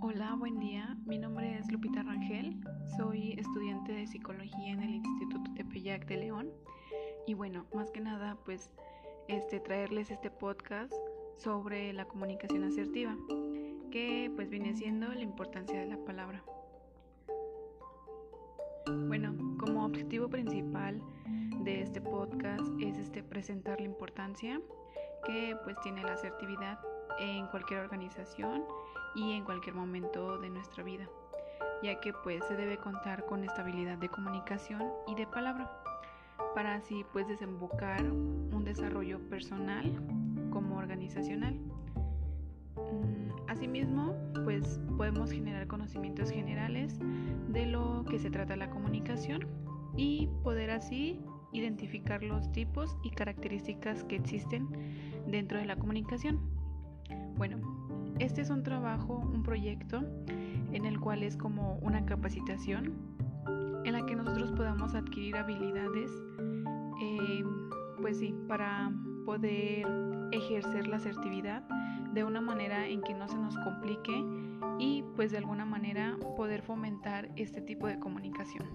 Hola, buen día. Mi nombre es Lupita Rangel. Soy estudiante de psicología en el Instituto Tepeyac de León. Y bueno, más que nada, pues este traerles este podcast sobre la comunicación asertiva, que pues viene siendo la importancia de la palabra. Bueno, como objetivo principal de este podcast es este presentar la importancia que pues tiene la asertividad en cualquier organización y en cualquier momento de nuestra vida, ya que pues se debe contar con estabilidad de comunicación y de palabra para así pues desembocar un desarrollo personal como organizacional. Mm, asimismo, pues podemos generar conocimientos generales de lo que se trata la comunicación y poder así identificar los tipos y características que existen dentro de la comunicación. Bueno, este es un trabajo, un proyecto en el cual es como una capacitación en la que nosotros podamos adquirir habilidades, eh, pues sí, para poder ejercer la asertividad de una manera en que no se nos complique y pues de alguna manera poder fomentar este tipo de comunicación.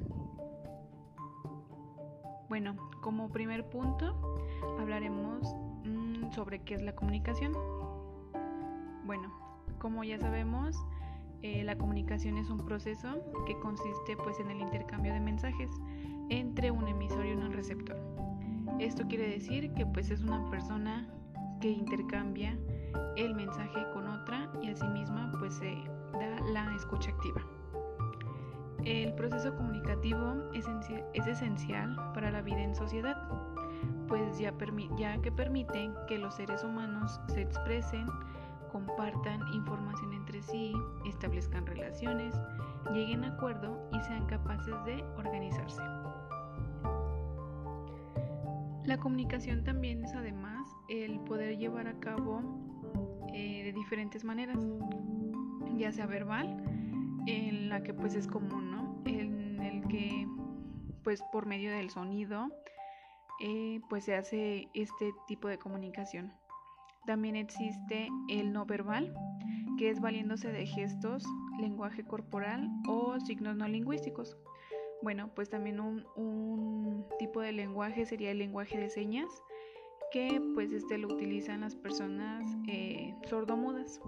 Bueno, como primer punto hablaremos mm, sobre qué es la comunicación. Bueno, como ya sabemos, eh, la comunicación es un proceso que consiste pues en el intercambio de mensajes entre un emisor y un receptor. Esto quiere decir que pues es una persona que intercambia el mensaje con otra y asimismo pues se da la escucha activa. El proceso comunicativo es, esencial para la vida en sociedad, pues ya, ya que permite que los seres humanos se expresen, compartan información entre sí, establezcan relaciones, lleguen a acuerdo y sean capaces de organizarse. La comunicación también es además el poder llevar a cabo eh, de diferentes maneras, ya sea verbal, en la que pues es común, ¿no? En el que pues por medio del sonido eh, pues se hace este tipo de comunicación. También existe el no verbal, que es valiéndose de gestos, lenguaje corporal o signos no lingüísticos. Bueno, pues también un, tipo de lenguaje sería el lenguaje de señas, que pues este lo utilizan las personas eh, sordomudas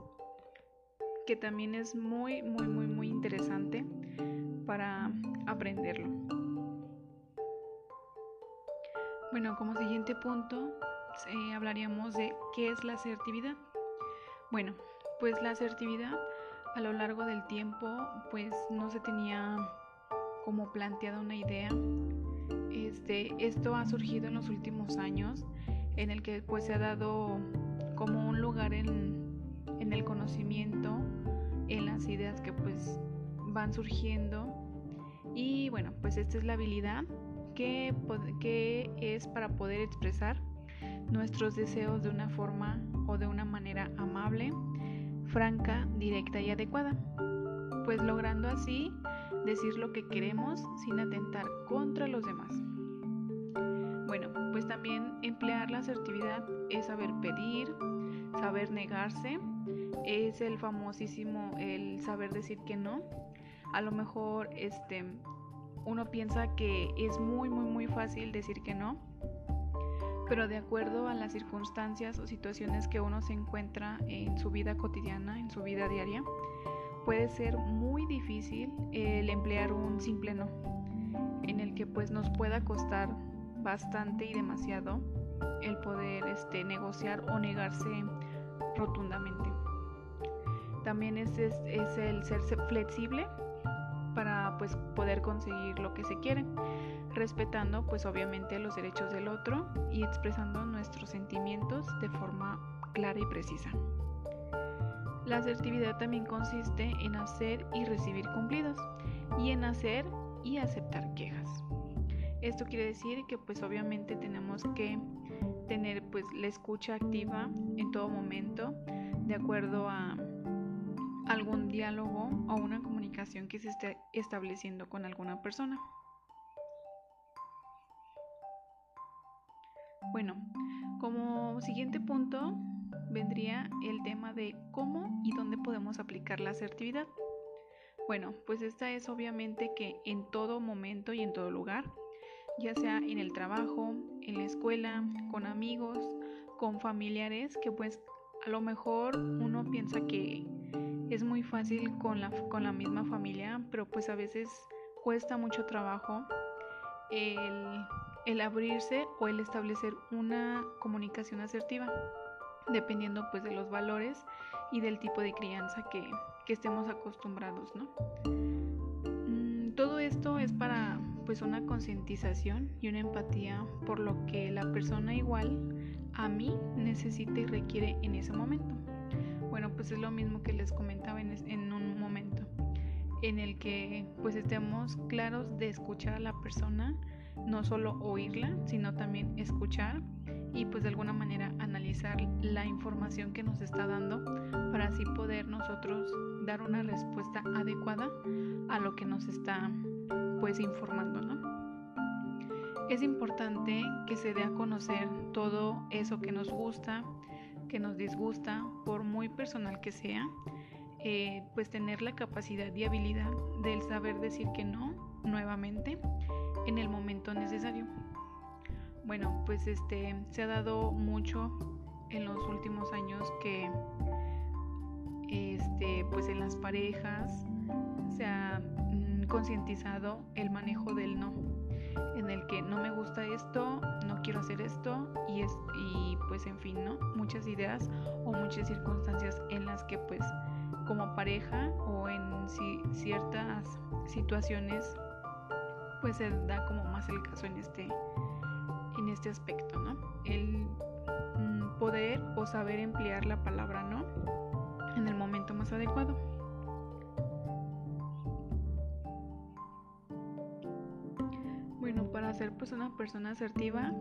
que también es muy, muy, muy, muy interesante para aprenderlo. Bueno, como siguiente punto hablaríamos de qué es la asertividad. Bueno, pues la asertividad a lo largo del tiempo pues no se tenía como planteada una idea. Este, esto ha surgido en los últimos años en el que pues se ha dado como un lugar en en el conocimiento, en las ideas que pues van surgiendo. Y bueno, pues esta es la habilidad que, que es para poder expresar nuestros deseos de una forma o de una manera amable, franca, directa y adecuada, pues logrando así decir lo que queremos sin atentar contra los demás. Bueno, pues también emplear la asertividad es saber pedir, saber negarse es el famosísimo el saber decir que no. A lo mejor este uno piensa que es muy muy muy fácil decir que no, pero de acuerdo a las circunstancias o situaciones que uno se encuentra en su vida cotidiana, en su vida diaria, puede ser muy difícil el emplear un simple no, en el que pues nos pueda costar bastante y demasiado el poder este, negociar o negarse rotundamente. También es, es, el ser flexible pues poder conseguir lo que se quiere, respetando pues obviamente los derechos del otro y expresando nuestros sentimientos de forma clara y precisa. La asertividad también consiste en hacer y recibir cumplidos y en hacer y aceptar quejas. Esto quiere decir que pues obviamente tenemos que tener pues la escucha activa en todo momento de acuerdo a algún diálogo o una comunicación que se esté estableciendo con alguna persona. Bueno, como siguiente punto vendría el tema de cómo y dónde podemos aplicar la asertividad. Bueno, pues esta es obviamente que en todo momento y en todo lugar, ya sea en el trabajo, en la escuela, con amigos, con familiares, que pues a lo mejor uno piensa que es muy fácil con la, con la misma familia, pero pues a veces cuesta mucho trabajo el, el abrirse o el establecer una comunicación asertiva, dependiendo pues de los valores y del tipo de crianza que, que estemos acostumbrados, ¿no? Mm, todo esto es para pues una concientización y una empatía por lo que la persona igual a mí necesita y requiere en ese momento. Bueno, pues es lo mismo que les comentaba en, en un momento, en el que pues estemos claros de escuchar a la persona, no solo oírla, sino también escuchar y pues de alguna manera analizar la información que nos está dando para así poder nosotros dar una respuesta adecuada a lo que nos está pues informando, ¿no? Es importante que se dé a conocer todo eso que nos gusta, que nos disgusta, por muy personal que sea, eh, pues tener la capacidad y habilidad del saber decir que no nuevamente en el momento necesario. Bueno, pues este se ha dado mucho en los últimos años que este pues en las parejas se ha mm, concientizado el manejo del no en el que no me gusta esto, no quiero hacer esto y, es, y pues en fin, ¿no? Muchas ideas o muchas circunstancias en las que pues como pareja o en ciertas situaciones pues se da como más el caso en este en este aspecto, ¿no? El mm, poder o saber emplear la palabra no en el momento más adecuado. Bueno, para ser pues una persona asertiva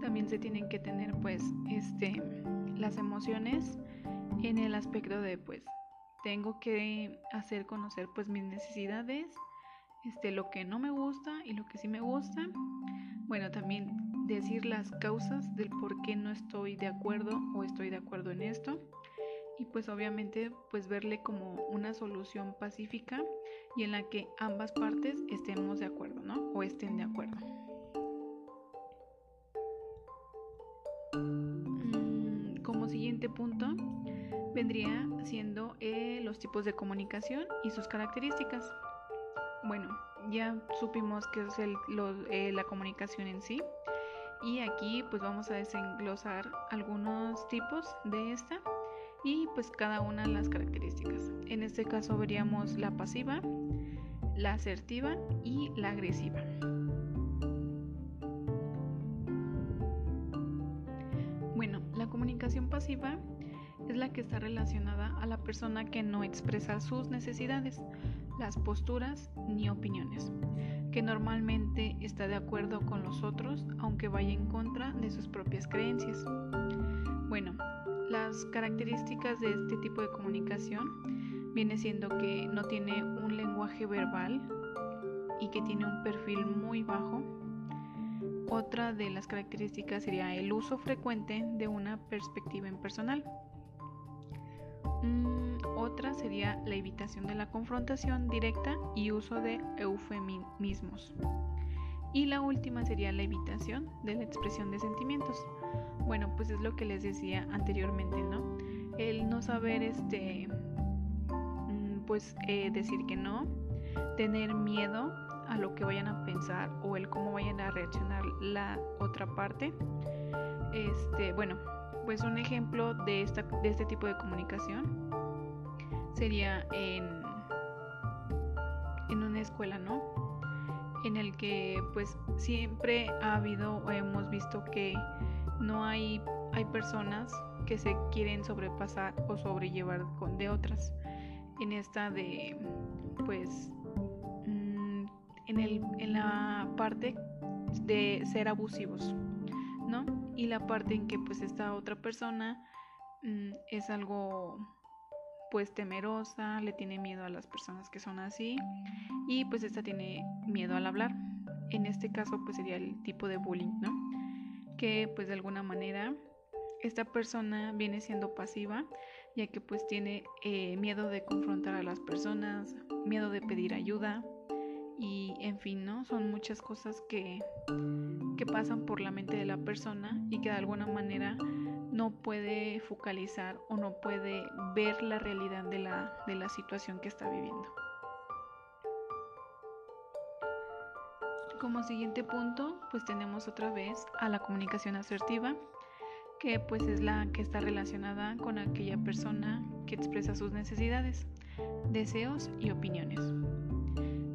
también se tienen que tener pues este las emociones en el aspecto de pues tengo que hacer conocer pues mis necesidades, este lo que no me gusta y lo que sí me gusta. Bueno, también decir las causas del por qué no estoy de acuerdo o estoy de acuerdo en esto y pues obviamente pues verle como una solución pacífica y en la que ambas partes estemos de acuerdo, ¿no? O estén de acuerdo. Mm, como siguiente punto vendría siendo eh, los tipos de comunicación y sus características. Bueno, ya supimos que es eh, la comunicación en sí y aquí pues vamos a desenglosar algunos tipos de esta y pues cada una de las características. En este caso veríamos la pasiva, la asertiva y la agresiva. Bueno, la comunicación pasiva es la que está relacionada a la persona que no expresa sus necesidades, las posturas ni opiniones que normalmente está de acuerdo con los otros, aunque vaya en contra de sus propias creencias. Bueno, las características de este tipo de comunicación viene siendo que no tiene un lenguaje verbal y que tiene un perfil muy bajo. Otra de las características sería el uso frecuente de una perspectiva impersonal. Mm, otra sería la evitación de la confrontación directa y uso de eufemismos. Y la última sería la evitación de la expresión de sentimientos. Bueno, pues es lo que les decía anteriormente, ¿no? El no saber, este, mm, pues eh, decir que no, tener miedo a lo que vayan a pensar o el cómo vayan a reaccionar la otra parte. Este, bueno, pues un ejemplo de, esta, de este tipo de comunicación sería en, en una escuela, ¿no? En el que pues siempre ha habido o hemos visto que no hay, hay personas que se quieren sobrepasar o sobrellevar con de otras. En esta de pues mm, en, el, en la parte de ser abusivos, ¿no? y la parte en que pues esta otra persona mm, es algo pues temerosa, le tiene miedo a las personas que son así y pues esta tiene miedo al hablar. En este caso pues sería el tipo de bullying, ¿no? Que pues de alguna manera esta persona viene siendo pasiva, ya que pues tiene eh, miedo de confrontar a las personas, miedo de pedir ayuda y en fin, ¿no? Son muchas cosas que, que pasan por la mente de la persona y que de alguna manera no puede focalizar o no puede ver la realidad de la, de la situación que está viviendo. Como siguiente punto, pues tenemos otra vez a la comunicación asertiva, que pues es la que está relacionada con aquella persona que expresa sus necesidades, deseos y opiniones.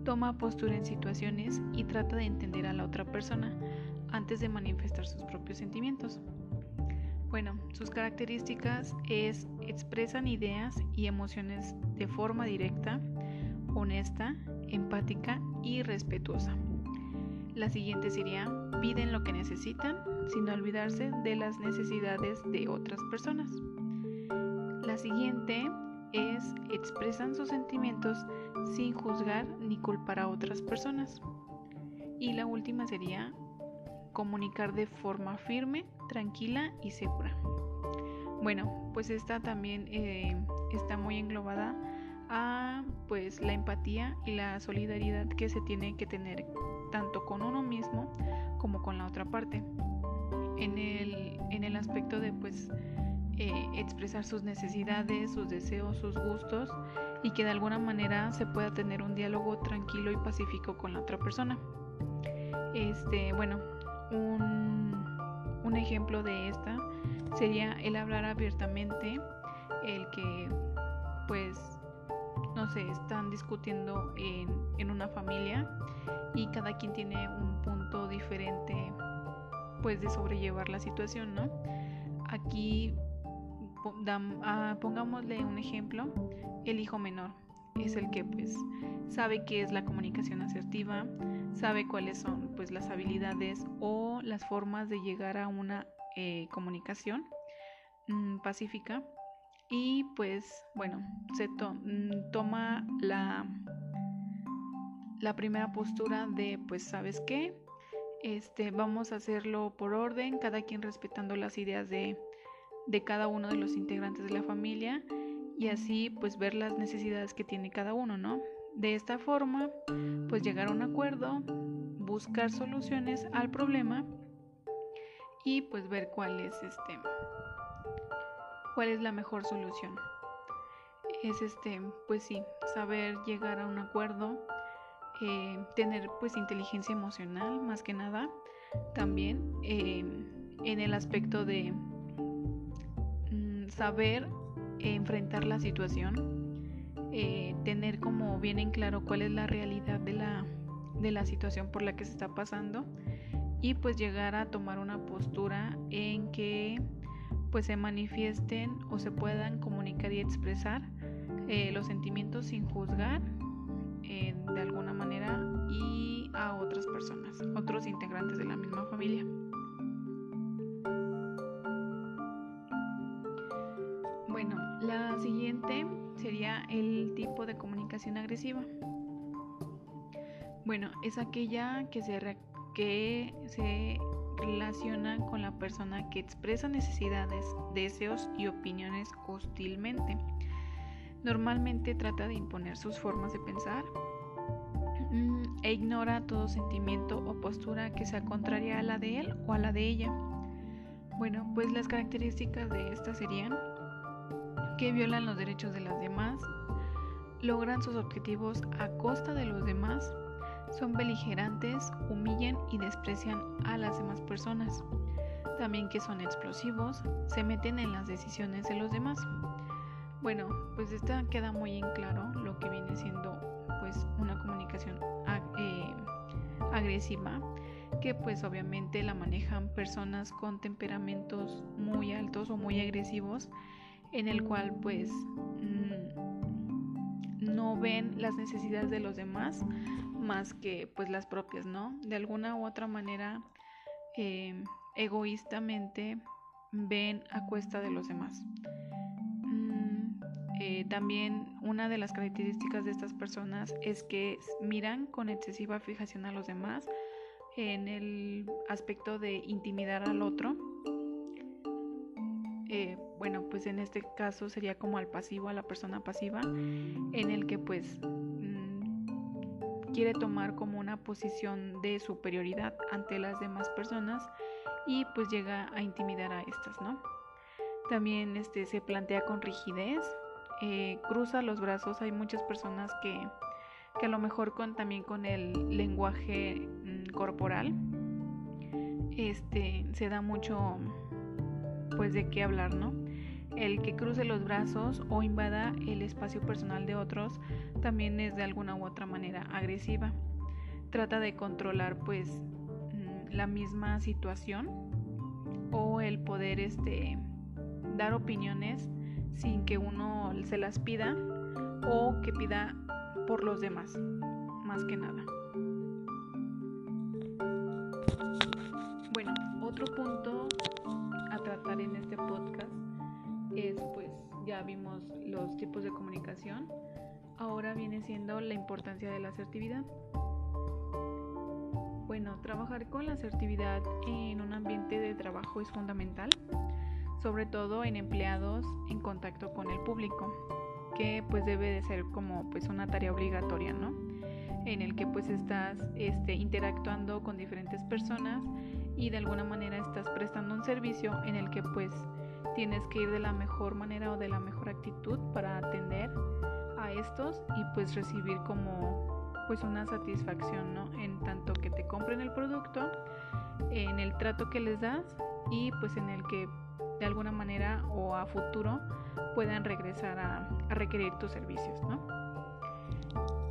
Toma postura en situaciones y trata de entender a la otra persona antes de manifestar sus propios sentimientos. Bueno, sus características es expresan ideas y emociones de forma directa, honesta, empática y respetuosa. La siguiente sería piden lo que necesitan sin olvidarse de las necesidades de otras personas. La siguiente es expresan sus sentimientos sin juzgar ni culpar a otras personas. Y la última sería comunicar de forma firme, tranquila y segura. Bueno, pues esta también eh, está muy englobada a pues la empatía y la solidaridad que se tiene que tener con uno mismo como con la otra parte. En el, en el aspecto de pues eh, expresar sus necesidades, sus deseos, sus gustos y que de alguna manera se pueda tener un diálogo tranquilo y pacífico con la otra persona. Este, bueno, un, ejemplo de esta sería el hablar abiertamente, el que pues no sé, están discutiendo en, en, una familia y cada quien tiene un punto diferente pues de sobrellevar la situación, ¿no? Aquí ah, pongámosle un ejemplo, el hijo menor es el que pues sabe qué es la comunicación asertiva, sabe cuáles son pues las habilidades o las formas de llegar a una eh, comunicación mm, pacífica y pues bueno se mm, toma la la primera postura de pues sabes qué este vamos a hacerlo por orden cada quien respetando las ideas de, de cada uno de los integrantes de la familia y así pues ver las necesidades que tiene cada uno, ¿no? De esta forma, pues llegar a un acuerdo, buscar soluciones al problema y pues ver cuál es este cuál es la mejor solución. Es este, pues sí, saber llegar a un acuerdo, eh, tener pues inteligencia emocional más que nada, también eh, en el aspecto de mm, saber enfrentar la situación, eh, tener como bien en claro cuál es la realidad de la, de la situación por la que se está pasando y pues llegar a tomar una postura en que pues se manifiesten o se puedan comunicar y expresar eh, los sentimientos sin juzgar eh, de alguna manera y a otras personas, otros integrantes de la misma familia. La siguiente sería el tipo de comunicación agresiva. Bueno, es aquella que se, que se relaciona con la persona que expresa necesidades, deseos y opiniones hostilmente. Normalmente trata de imponer sus formas de pensar mm, e ignora todo sentimiento o postura que sea contraria a la de él o a la de ella. Bueno, pues las características de esta serían que violan los derechos de las demás, logran sus objetivos a costa de los demás, son beligerantes, humillan y desprecian a las demás personas. También que son explosivos, se meten en las decisiones de los demás. Bueno, pues esta queda muy en claro lo que viene siendo pues una comunicación eh, agresiva que pues obviamente la manejan personas con temperamentos muy altos o muy agresivos en el cual pues mm, no ven las necesidades de los demás más que pues las propias, ¿no? De alguna u otra manera em, egoístamente ven a cuesta de los demás. Mm, eh, también una de las características de estas personas es que miran con excesiva fijación a los demás en el aspecto de intimidar al otro eh, bueno, pues en este caso sería como al pasivo, a la persona pasiva, en el que pues quiere tomar como una posición de superioridad ante las demás personas y pues llega a intimidar a estas, ¿no? También este, se plantea con rigidez, eh, cruza los brazos, hay muchas personas que, que a lo mejor también con el lenguaje mm, corporal este, se da mucho pues de qué hablar, ¿no? El que cruce los brazos o invada el espacio personal de otros también es de alguna u otra manera agresiva. Trata de controlar pues mm, la misma situación o el poder este dar opiniones sin que uno se las pida o que pida por los demás, más que nada. Ya vimos los tipos de comunicación, ahora viene siendo la importancia de la asertividad. Bueno, trabajar con la asertividad en un ambiente de trabajo es fundamental sobre todo en empleados en contacto con el público, que pues debe de ser como pues una tarea obligatoria, ¿no? En el que pues estás este, interactuando con diferentes personas y de alguna manera estás prestando un servicio en el que pues tienes que ir de la mejor manera o de la mejor actitud para atender a estos y pues recibir como pues una satisfacción, ¿no? En tanto que te compren el producto, en el trato que les das y pues en el que de alguna manera o a futuro puedan regresar a, requerir tus servicios, ¿no?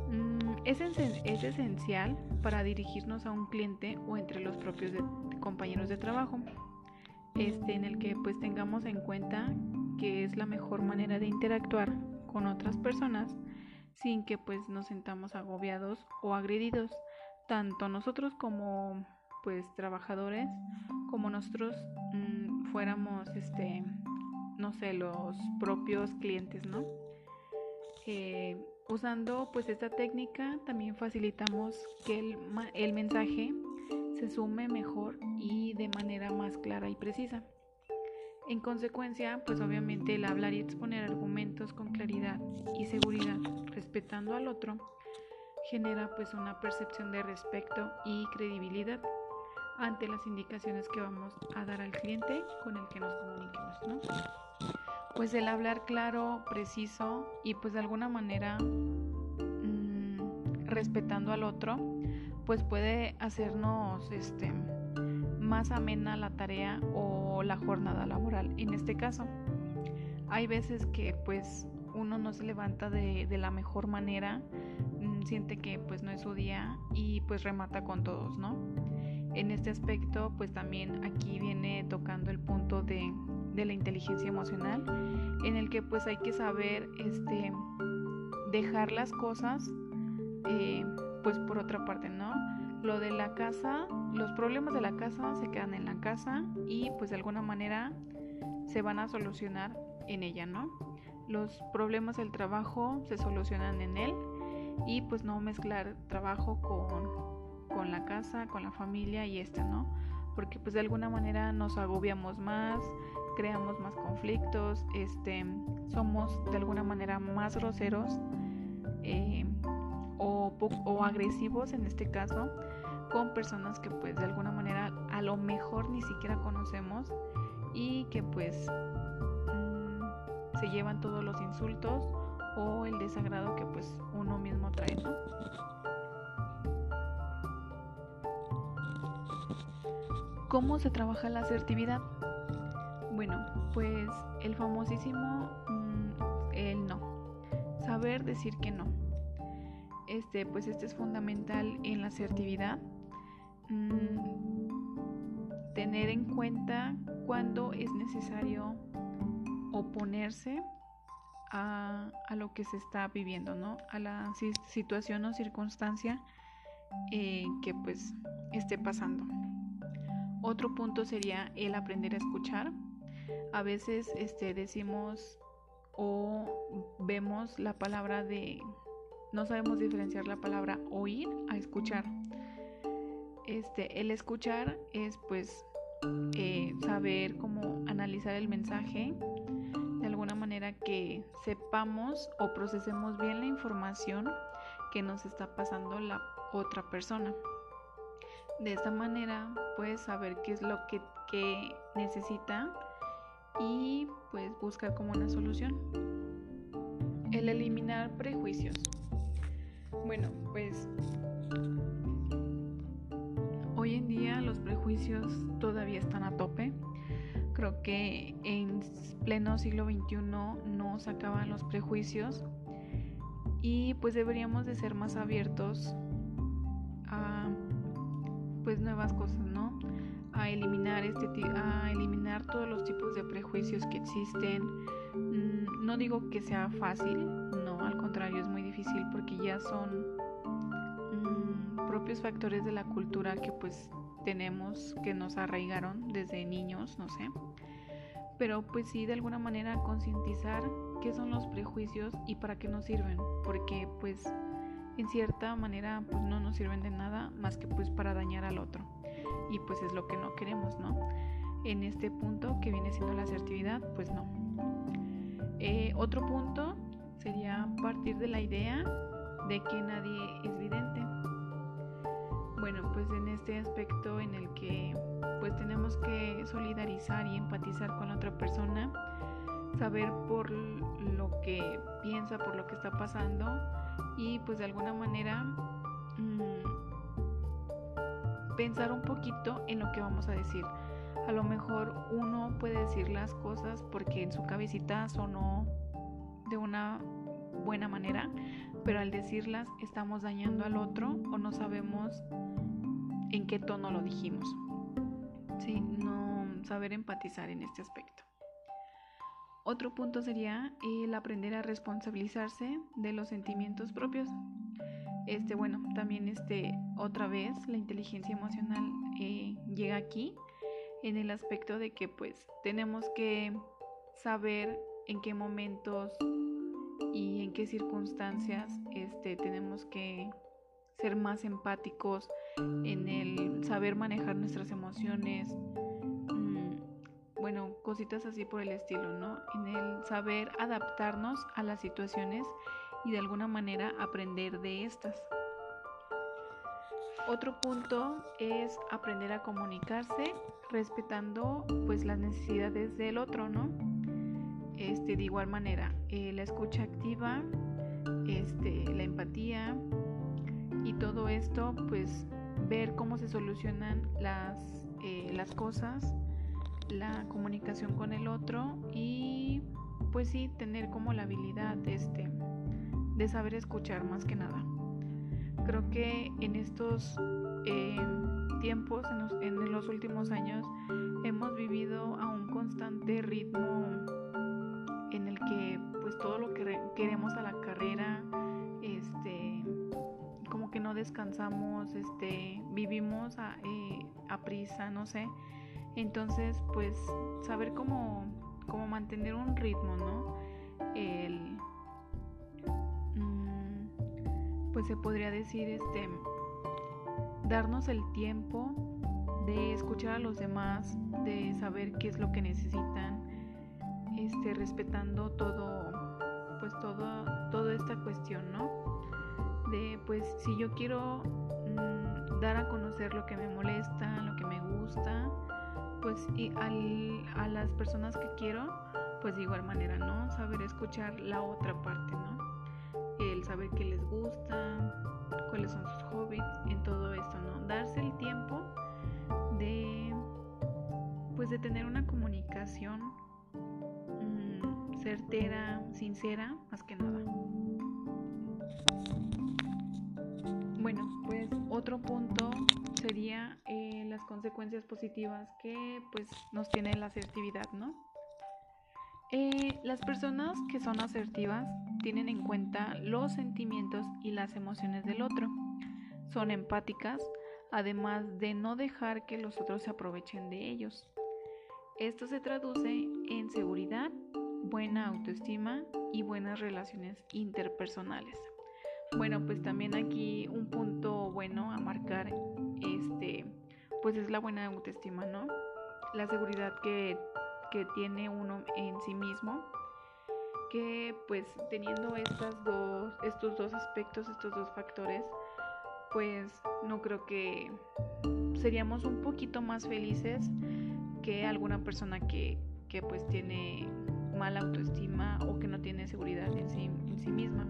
Mm, es, es, esencial para dirigirnos a un cliente o entre los propios compañeros de trabajo, este, en el que pues tengamos en cuenta que es la mejor manera de interactuar con otras personas sin que pues nos sentamos agobiados o agredidos, tanto nosotros como pues trabajadores como nosotros mm, fuéramos este no sé los propios clientes no eh, usando pues esta técnica también facilitamos que el, el mensaje se sume mejor y de manera más clara y precisa en consecuencia, pues obviamente el hablar y exponer argumentos con claridad y seguridad, respetando al otro, genera pues una percepción de respeto y credibilidad ante las indicaciones que vamos a dar al cliente con el que nos comuniquemos, ¿no? Pues el hablar claro, preciso y pues de alguna manera mm, respetando al otro, pues puede hacernos este más amena la tarea o la jornada laboral. En este caso, hay veces que pues uno no se levanta de, de la mejor manera, mm, siente que pues no es su día y pues remata con todos, ¿no? En este aspecto, pues también aquí viene tocando el punto de, la inteligencia emocional, en el que pues hay que saber este, dejar las cosas, eh, pues por otra parte, ¿no? Lo de la casa, los problemas de la casa se quedan en la casa y pues de alguna manera se van a solucionar en ella, ¿no? Los problemas del trabajo se solucionan en él y pues no mezclar trabajo con con la casa, con la familia y esta, ¿no? Porque pues de alguna manera nos agobiamos más, creamos más conflictos, este, somos de alguna manera más groseros eh, o, agresivos en este caso con personas que pues de alguna manera a lo mejor ni siquiera conocemos y que pues mm, se llevan todos los insultos o el desagrado que pues uno mismo trae, ¿no? ¿Cómo se trabaja la asertividad? Bueno, pues el famosísimo mm, el no. Saber decir que no. Este, pues este es fundamental en la asertividad. Mm, tener en cuenta cuándo es necesario oponerse a, a, lo que se está viviendo, ¿no? A la situación o circunstancia eh, que pues esté pasando. Otro punto sería el aprender a escuchar. A veces este, decimos o vemos la palabra de, no sabemos diferenciar la palabra oír a escuchar. Este, el escuchar es pues eh, saber cómo analizar el mensaje de alguna manera que sepamos o procesemos bien la información que nos está pasando la otra persona. De esta manera puedes saber qué es lo que, que necesita y pues buscar como una solución. El eliminar prejuicios. Bueno, pues hoy en día los prejuicios todavía están a tope. Creo que en pleno siglo XXI no se acaban los prejuicios y pues deberíamos de ser más abiertos a pues nuevas cosas, ¿no? A eliminar este a eliminar todos los tipos de prejuicios que existen. Mm, no digo que sea fácil, no, al contrario es muy difícil porque ya son mm, propios factores de la cultura que pues tenemos que nos arraigaron desde niños, no sé. Pero pues sí de alguna manera concientizar qué son los prejuicios y para qué nos sirven, porque pues en cierta manera pues no nos sirven de nada más que pues para dañar al otro y pues es lo que no queremos, ¿no? En este punto que viene siendo la asertividad, pues no. Eh, otro punto sería partir de la idea de que nadie es vidente. Bueno, pues en este aspecto en el que pues tenemos que solidarizar y empatizar con la otra persona, saber por lo que piensa, por lo que está pasando y pues de alguna manera mm, pensar un poquito en lo que vamos a decir. A lo mejor uno puede decir las cosas porque en su cabecita sonó de una buena manera, pero al decirlas estamos dañando al otro o no sabemos en qué tono lo dijimos. Sí, no saber empatizar en este aspecto. Otro punto sería el aprender a responsabilizarse de los sentimientos propios. Este, bueno, también este, otra vez la inteligencia emocional eh, llega aquí en el aspecto de que pues tenemos que saber en qué momentos y en qué circunstancias este, tenemos que ser más empáticos en el saber manejar nuestras emociones, bueno, cositas así por el estilo, ¿no? En el saber adaptarnos a las situaciones y de alguna manera aprender de estas. Otro punto es aprender a comunicarse respetando pues las necesidades del otro, ¿no? Este, de igual manera, eh, la escucha activa, este, la empatía y todo esto, pues ver cómo se solucionan las, eh, las cosas la comunicación con el otro y pues sí tener como la habilidad este de saber escuchar más que nada. Creo que en estos eh, tiempos en los, en los, últimos años hemos vivido a un constante ritmo en el que pues todo lo que queremos a la carrera este como que no descansamos este vivimos a, eh, a prisa no sé entonces, pues saber cómo, cómo mantener un ritmo, ¿no? El, mm, pues se podría decir, este, darnos el tiempo de escuchar a los demás, de saber qué es lo que necesitan, este, respetando todo, pues todo, toda esta cuestión, ¿no? De, pues, si yo quiero mm, dar a conocer lo que me molesta, lo que me gusta, pues y a las personas que quiero, pues de igual manera, ¿no? Saber escuchar la otra parte, ¿no? El saber qué les gusta, cuáles son sus hobbies, en todo esto, ¿no? Darse el tiempo de, pues de tener una comunicación certera, sincera, más que nada. Bueno, pues otro punto sería eh, las consecuencias positivas que pues nos tiene la asertividad, ¿no? Eh, las personas que son asertivas tienen en cuenta los sentimientos y las emociones del otro. Son empáticas, además de no dejar que los otros se aprovechen de ellos. Esto se traduce en seguridad, buena autoestima y buenas relaciones interpersonales. Bueno, pues también aquí un punto bueno a marcar este pues es la buena autoestima, ¿no? la seguridad que, que tiene uno en sí mismo que pues teniendo estas dos, estos dos aspectos, estos dos factores, pues no creo que seríamos un poquito más felices que alguna persona que, que pues tiene mala autoestima o que no tiene seguridad en sí, misma.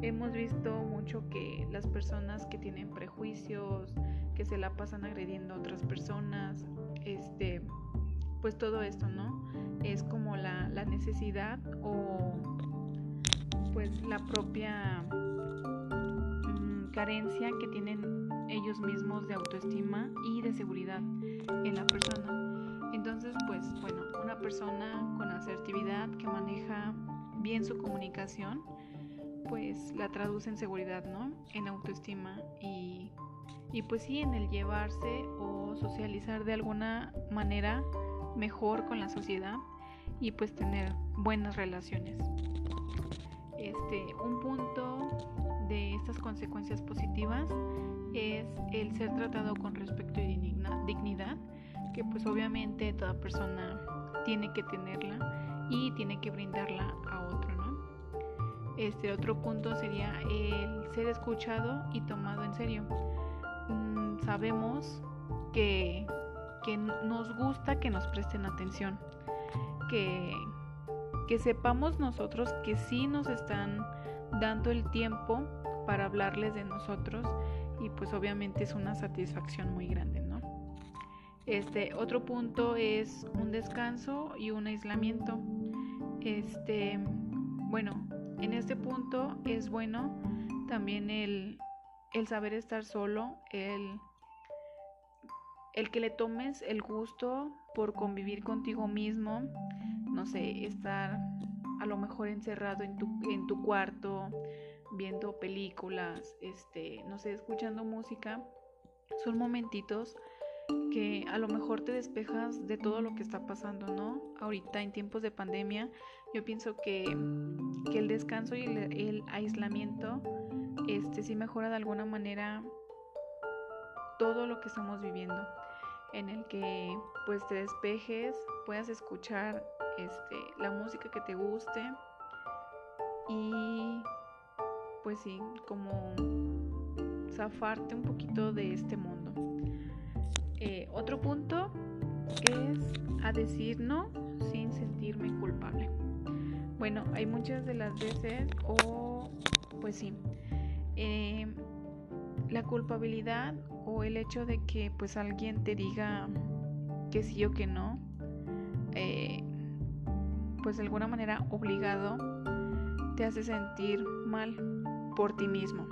Hemos visto mucho que las personas que tienen prejuicios, que se la pasan agrediendo a otras personas, este, pues todo esto, ¿no? Es como la, la necesidad o pues la propia mm, carencia que tienen ellos mismos de autoestima y de seguridad en la persona. Entonces, pues bueno, una persona con asertividad que maneja bien su comunicación, pues la traduce en seguridad, ¿no? En autoestima y, y pues sí, en el llevarse o socializar de alguna manera mejor con la sociedad y pues tener buenas relaciones. Este, un punto de estas consecuencias positivas es el ser tratado con respeto y dignidad, que pues obviamente toda persona tiene que tenerla y tiene que brindarla a otro, ¿no? Este otro punto sería el ser escuchado y tomado en serio. Mm, sabemos que que nos gusta que nos presten atención, que, que sepamos nosotros que sí nos están dando el tiempo para hablarles de nosotros y pues obviamente es una satisfacción muy grande, ¿no? Este otro punto es un descanso y un aislamiento. Este, bueno, en este punto es bueno también el, el saber estar solo, el el que le tomes el gusto por convivir contigo mismo, no sé, estar a lo mejor encerrado en tu, en tu cuarto, viendo películas, este, no sé, escuchando música, son momentitos que a lo mejor te despejas de todo lo que está pasando, ¿no? Ahorita en tiempos de pandemia, yo pienso que, que el descanso y el, aislamiento, este, sí mejora de alguna manera todo lo que estamos viviendo en el que pues te despejes, puedas escuchar este, la música que te guste y pues sí, como zafarte un poquito de este mundo. Eh, otro punto es a decir no sin sentirme culpable. Bueno, hay muchas de las veces o pues sí, eh, la culpabilidad o el hecho de que pues alguien te diga que sí o que no, eh, pues de alguna manera obligado, te hace sentir mal por ti mismo.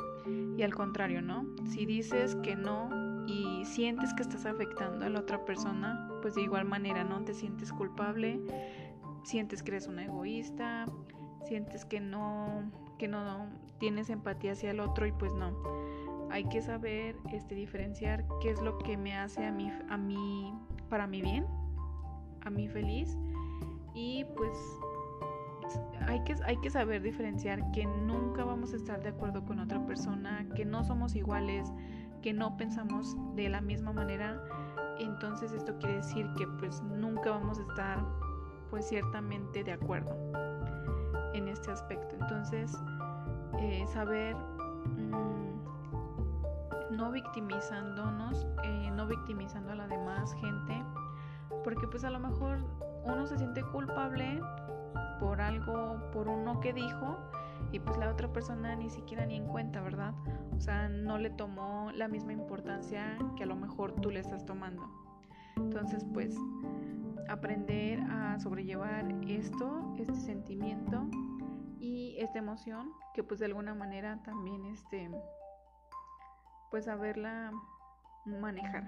Y al contrario, ¿no? Si dices que no y sientes que estás afectando a la otra persona, pues de igual manera, ¿no? Te sientes culpable, sientes que eres una egoísta, sientes que no, que no tienes empatía hacia el otro y pues no hay que saber este, diferenciar qué es lo que me hace a mí, a mí, para mi bien, a mí feliz. Y pues hay que, hay que saber diferenciar que nunca vamos a estar de acuerdo con otra persona, que no somos iguales, que no pensamos de la misma manera. Entonces esto quiere decir que pues nunca vamos a estar pues ciertamente de acuerdo en este aspecto. Entonces eh, saber... Mm, no victimizándonos, eh, no victimizando a la demás gente, porque pues a lo mejor uno se siente culpable por algo, por uno que dijo, y pues la otra persona ni siquiera ni en cuenta, ¿verdad? O sea, no le tomó la misma importancia que a lo mejor tú le estás tomando. Entonces, pues, aprender a sobrellevar esto, este sentimiento y esta emoción, que pues de alguna manera también este pues saberla manejar.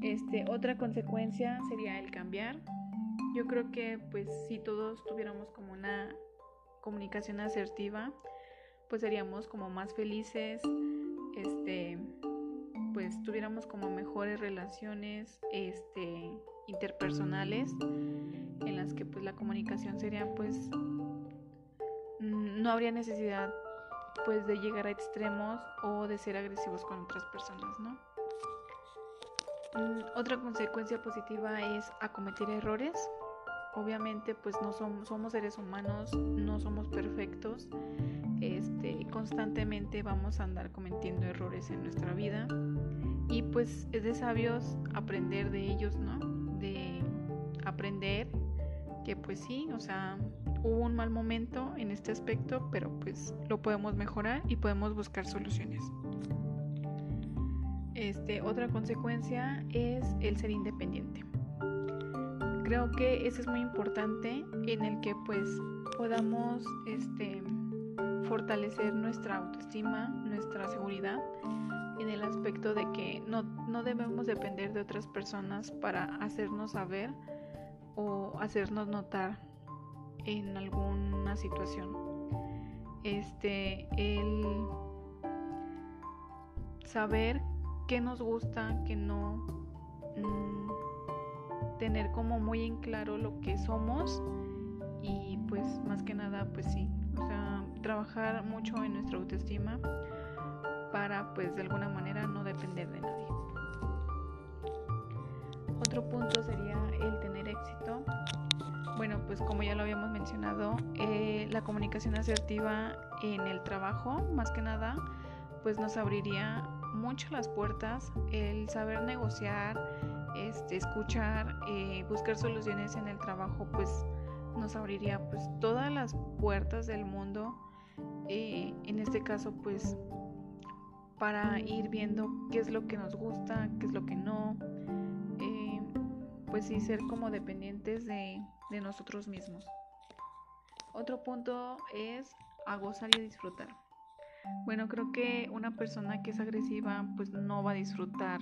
Este, otra consecuencia sería el cambiar. Yo creo que pues si todos tuviéramos como una comunicación asertiva, pues seríamos como más felices, este, pues tuviéramos como mejores relaciones este, interpersonales en las que pues la comunicación sería pues no habría necesidad pues de llegar a extremos o de ser agresivos con otras personas, ¿no? Mm, otra consecuencia positiva es acometer errores. Obviamente pues no somos, somos seres humanos, no somos perfectos. Este, constantemente vamos a andar cometiendo errores en nuestra vida y pues es de sabios aprender de ellos, ¿no? De aprender que pues sí, o sea, hubo un mal momento en este aspecto, pero pues lo podemos mejorar y podemos buscar soluciones. Este, otra consecuencia es el ser independiente. Creo que eso es muy importante en el que pues podamos este, fortalecer nuestra autoestima, nuestra seguridad en el aspecto de que no, no debemos depender de otras personas para hacernos saber o hacernos notar en alguna situación. Este, el saber qué nos gusta, qué no, mm, tener como muy en claro lo que somos y pues más que nada pues sí, o sea, trabajar mucho en nuestra autoestima para pues de alguna manera no depender de nadie. Otro punto sería el tener éxito. Bueno, pues como ya lo habíamos mencionado, eh, la comunicación asertiva en el trabajo, más que nada, pues nos abriría mucho las puertas, el saber negociar, este, escuchar, eh, buscar soluciones en el trabajo, pues nos abriría pues todas las puertas del mundo. Eh, en este caso, pues para ir viendo qué es lo que nos gusta, qué es lo que no, eh, pues sí ser como dependientes de, nosotros mismos. Otro punto es a gozar y disfrutar. Bueno, creo que una persona que es agresiva pues no va a disfrutar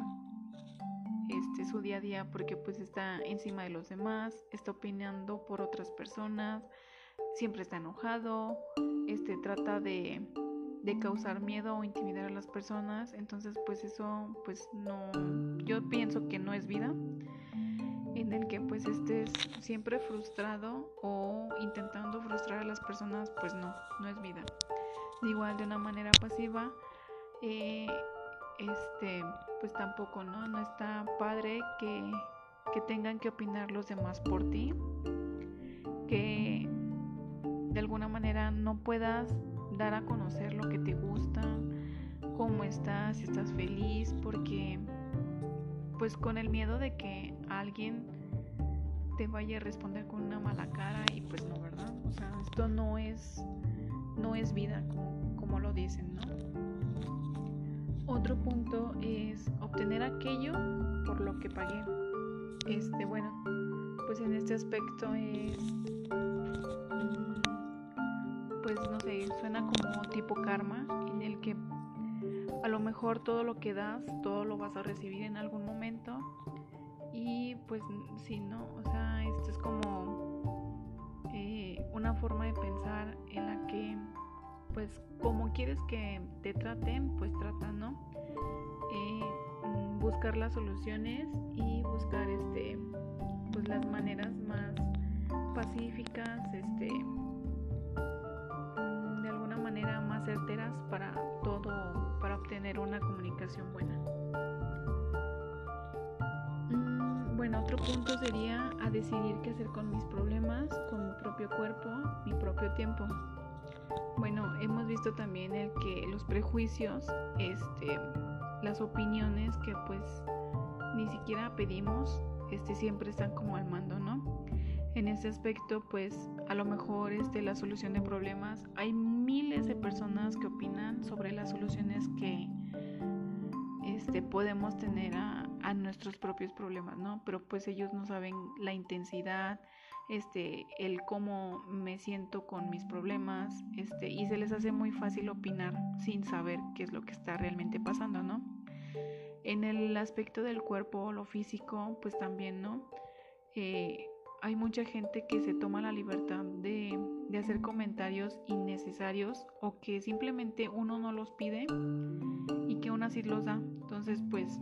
este su día a día porque pues está encima de los demás, está opinando por otras personas, siempre está enojado, este trata de, de causar miedo o intimidar a las personas, entonces pues eso pues no yo pienso que no es vida en el que pues estés siempre frustrado o intentando frustrar a las personas, pues no, no es vida. Igual de una manera pasiva, eh, pues tampoco, ¿no? No está padre que, que tengan que opinar los demás por ti, que de alguna manera no puedas dar a conocer lo que te gusta, cómo estás, si estás feliz, porque pues con el miedo de que alguien te vaya a responder con una mala cara y pues no, ¿verdad? O sea, esto no es no es vida como, lo dicen, ¿no? Otro punto es obtener aquello por lo que pagué. Este, bueno, pues en este aspecto es mm, pues no sé, suena como tipo karma en el que a lo mejor todo lo que das, todo lo vas a recibir en algún momento y pues si no, o sea, esto es como eh, una forma de pensar en la que pues como quieres que te traten, pues trata, ¿no? Eh, buscar las soluciones y buscar este pues las maneras más pacíficas, este de alguna manera más certeras para todo, para obtener una comunicación buena. Mm, bueno, otro punto sería a decidir qué hacer con mis problemas, con mi propio cuerpo, mi propio tiempo. Bueno, hemos visto también el que los prejuicios, este, las opiniones que pues ni siquiera pedimos, este, siempre están como al mando, ¿no? En ese aspecto, pues a lo mejor este, la solución de problemas, hay miles de personas que opinan sobre las soluciones que este, podemos tener a, a nuestros propios problemas, ¿no? Pero pues ellos no saben la intensidad, este, el cómo me siento con mis problemas, este, y se les hace muy fácil opinar sin saber qué es lo que está realmente pasando, ¿no? En el aspecto del cuerpo, lo físico, pues también, ¿no? Eh, hay mucha gente que se toma la libertad de, de, hacer comentarios innecesarios o que simplemente uno no los pide y que aún así los da. Entonces, pues,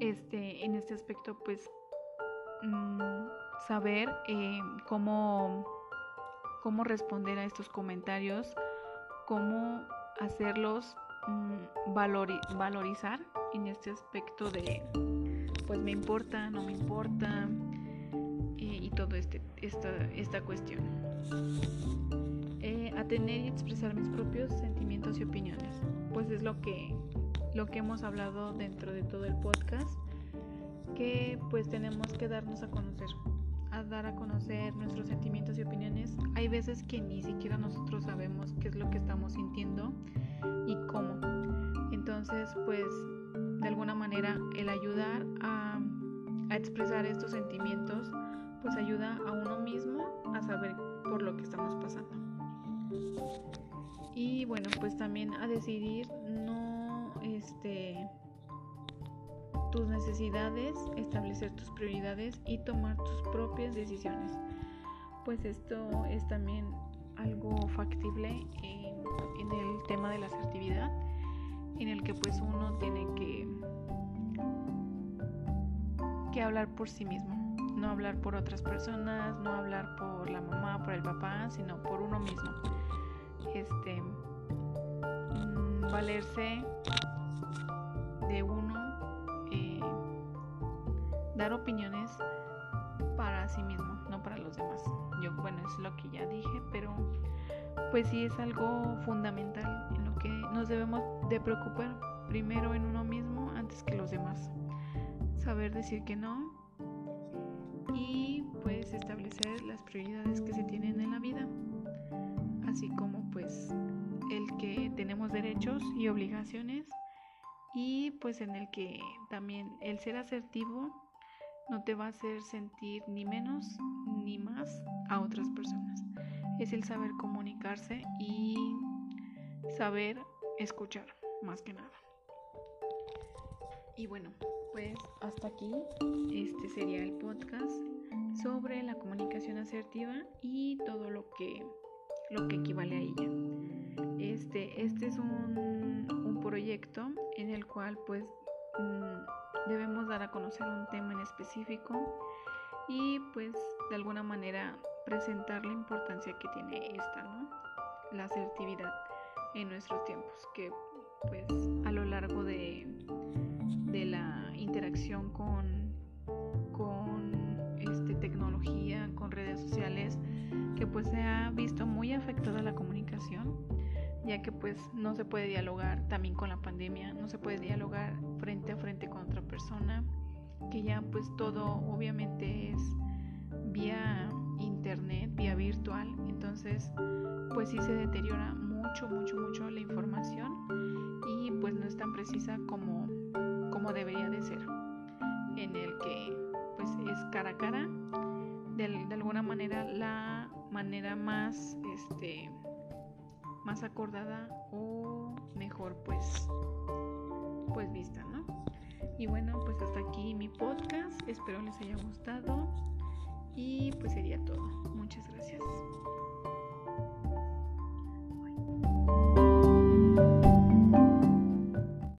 este, en este aspecto, pues, mmm, saber eh, cómo, cómo responder a estos comentarios, cómo hacerlos mm, valorizar en este aspecto de, pues me importa, no me importa y todo este, esta, esta cuestión. Eh, a y expresar mis propios sentimientos y opiniones, pues es lo que, lo que hemos hablado dentro de todo el podcast, que pues tenemos que darnos a conocer, a dar a conocer nuestros sentimientos y opiniones. Hay veces que ni siquiera nosotros sabemos qué es lo que estamos sintiendo y cómo. Entonces, pues de alguna manera el ayudar a, expresar estos sentimientos pues ayuda a uno mismo a saber por lo que estamos pasando. Y bueno, pues también a decidir no este tus necesidades, establecer tus prioridades y tomar tus propias decisiones. Pues esto es también algo factible en, el tema de la asertividad en el que pues uno tiene que, que hablar por sí mismo, no hablar por otras personas, no hablar por la mamá, por el papá, sino por uno mismo. Este mm, valerse de uno, dar opiniones para sí mismo, no para los demás. Yo, bueno, es lo que ya dije, pero pues sí es algo fundamental en lo que nos debemos de preocupar primero en uno mismo antes que los demás. Saber decir que no y pues establecer las prioridades que se tienen en la vida. Así como pues el que tenemos derechos y obligaciones y pues en el que también el ser asertivo no te va a hacer sentir ni menos ni más a otras personas es el saber comunicarse y saber escuchar, más que nada. Y bueno, pues hasta aquí este sería el podcast sobre la comunicación asertiva y todo lo que lo que equivale a ella. Este, este es un, un proyecto en el cual pues debemos dar a conocer un tema en específico y pues de alguna manera presentar la importancia que tiene esta, ¿no? La asertividad en nuestros tiempos, que pues a lo largo de, de la interacción con, con este, tecnología, con redes sociales, que pues se ha visto muy afectada la comunicación, ya que pues no se puede dialogar también con la pandemia, no se puede dialogar frente a frente con otra persona, que ya pues todo obviamente es vía internet, vía virtual, entonces pues sí se deteriora mucho, mucho, mucho la información y pues no es tan precisa como, como debería de ser, en el que pues es cara a cara, de, de alguna manera la manera más, este, más acordada o mejor pues, pues vista, ¿no? Y bueno, pues hasta aquí mi podcast. Espero les haya gustado. Y pues sería todo. Muchas gracias.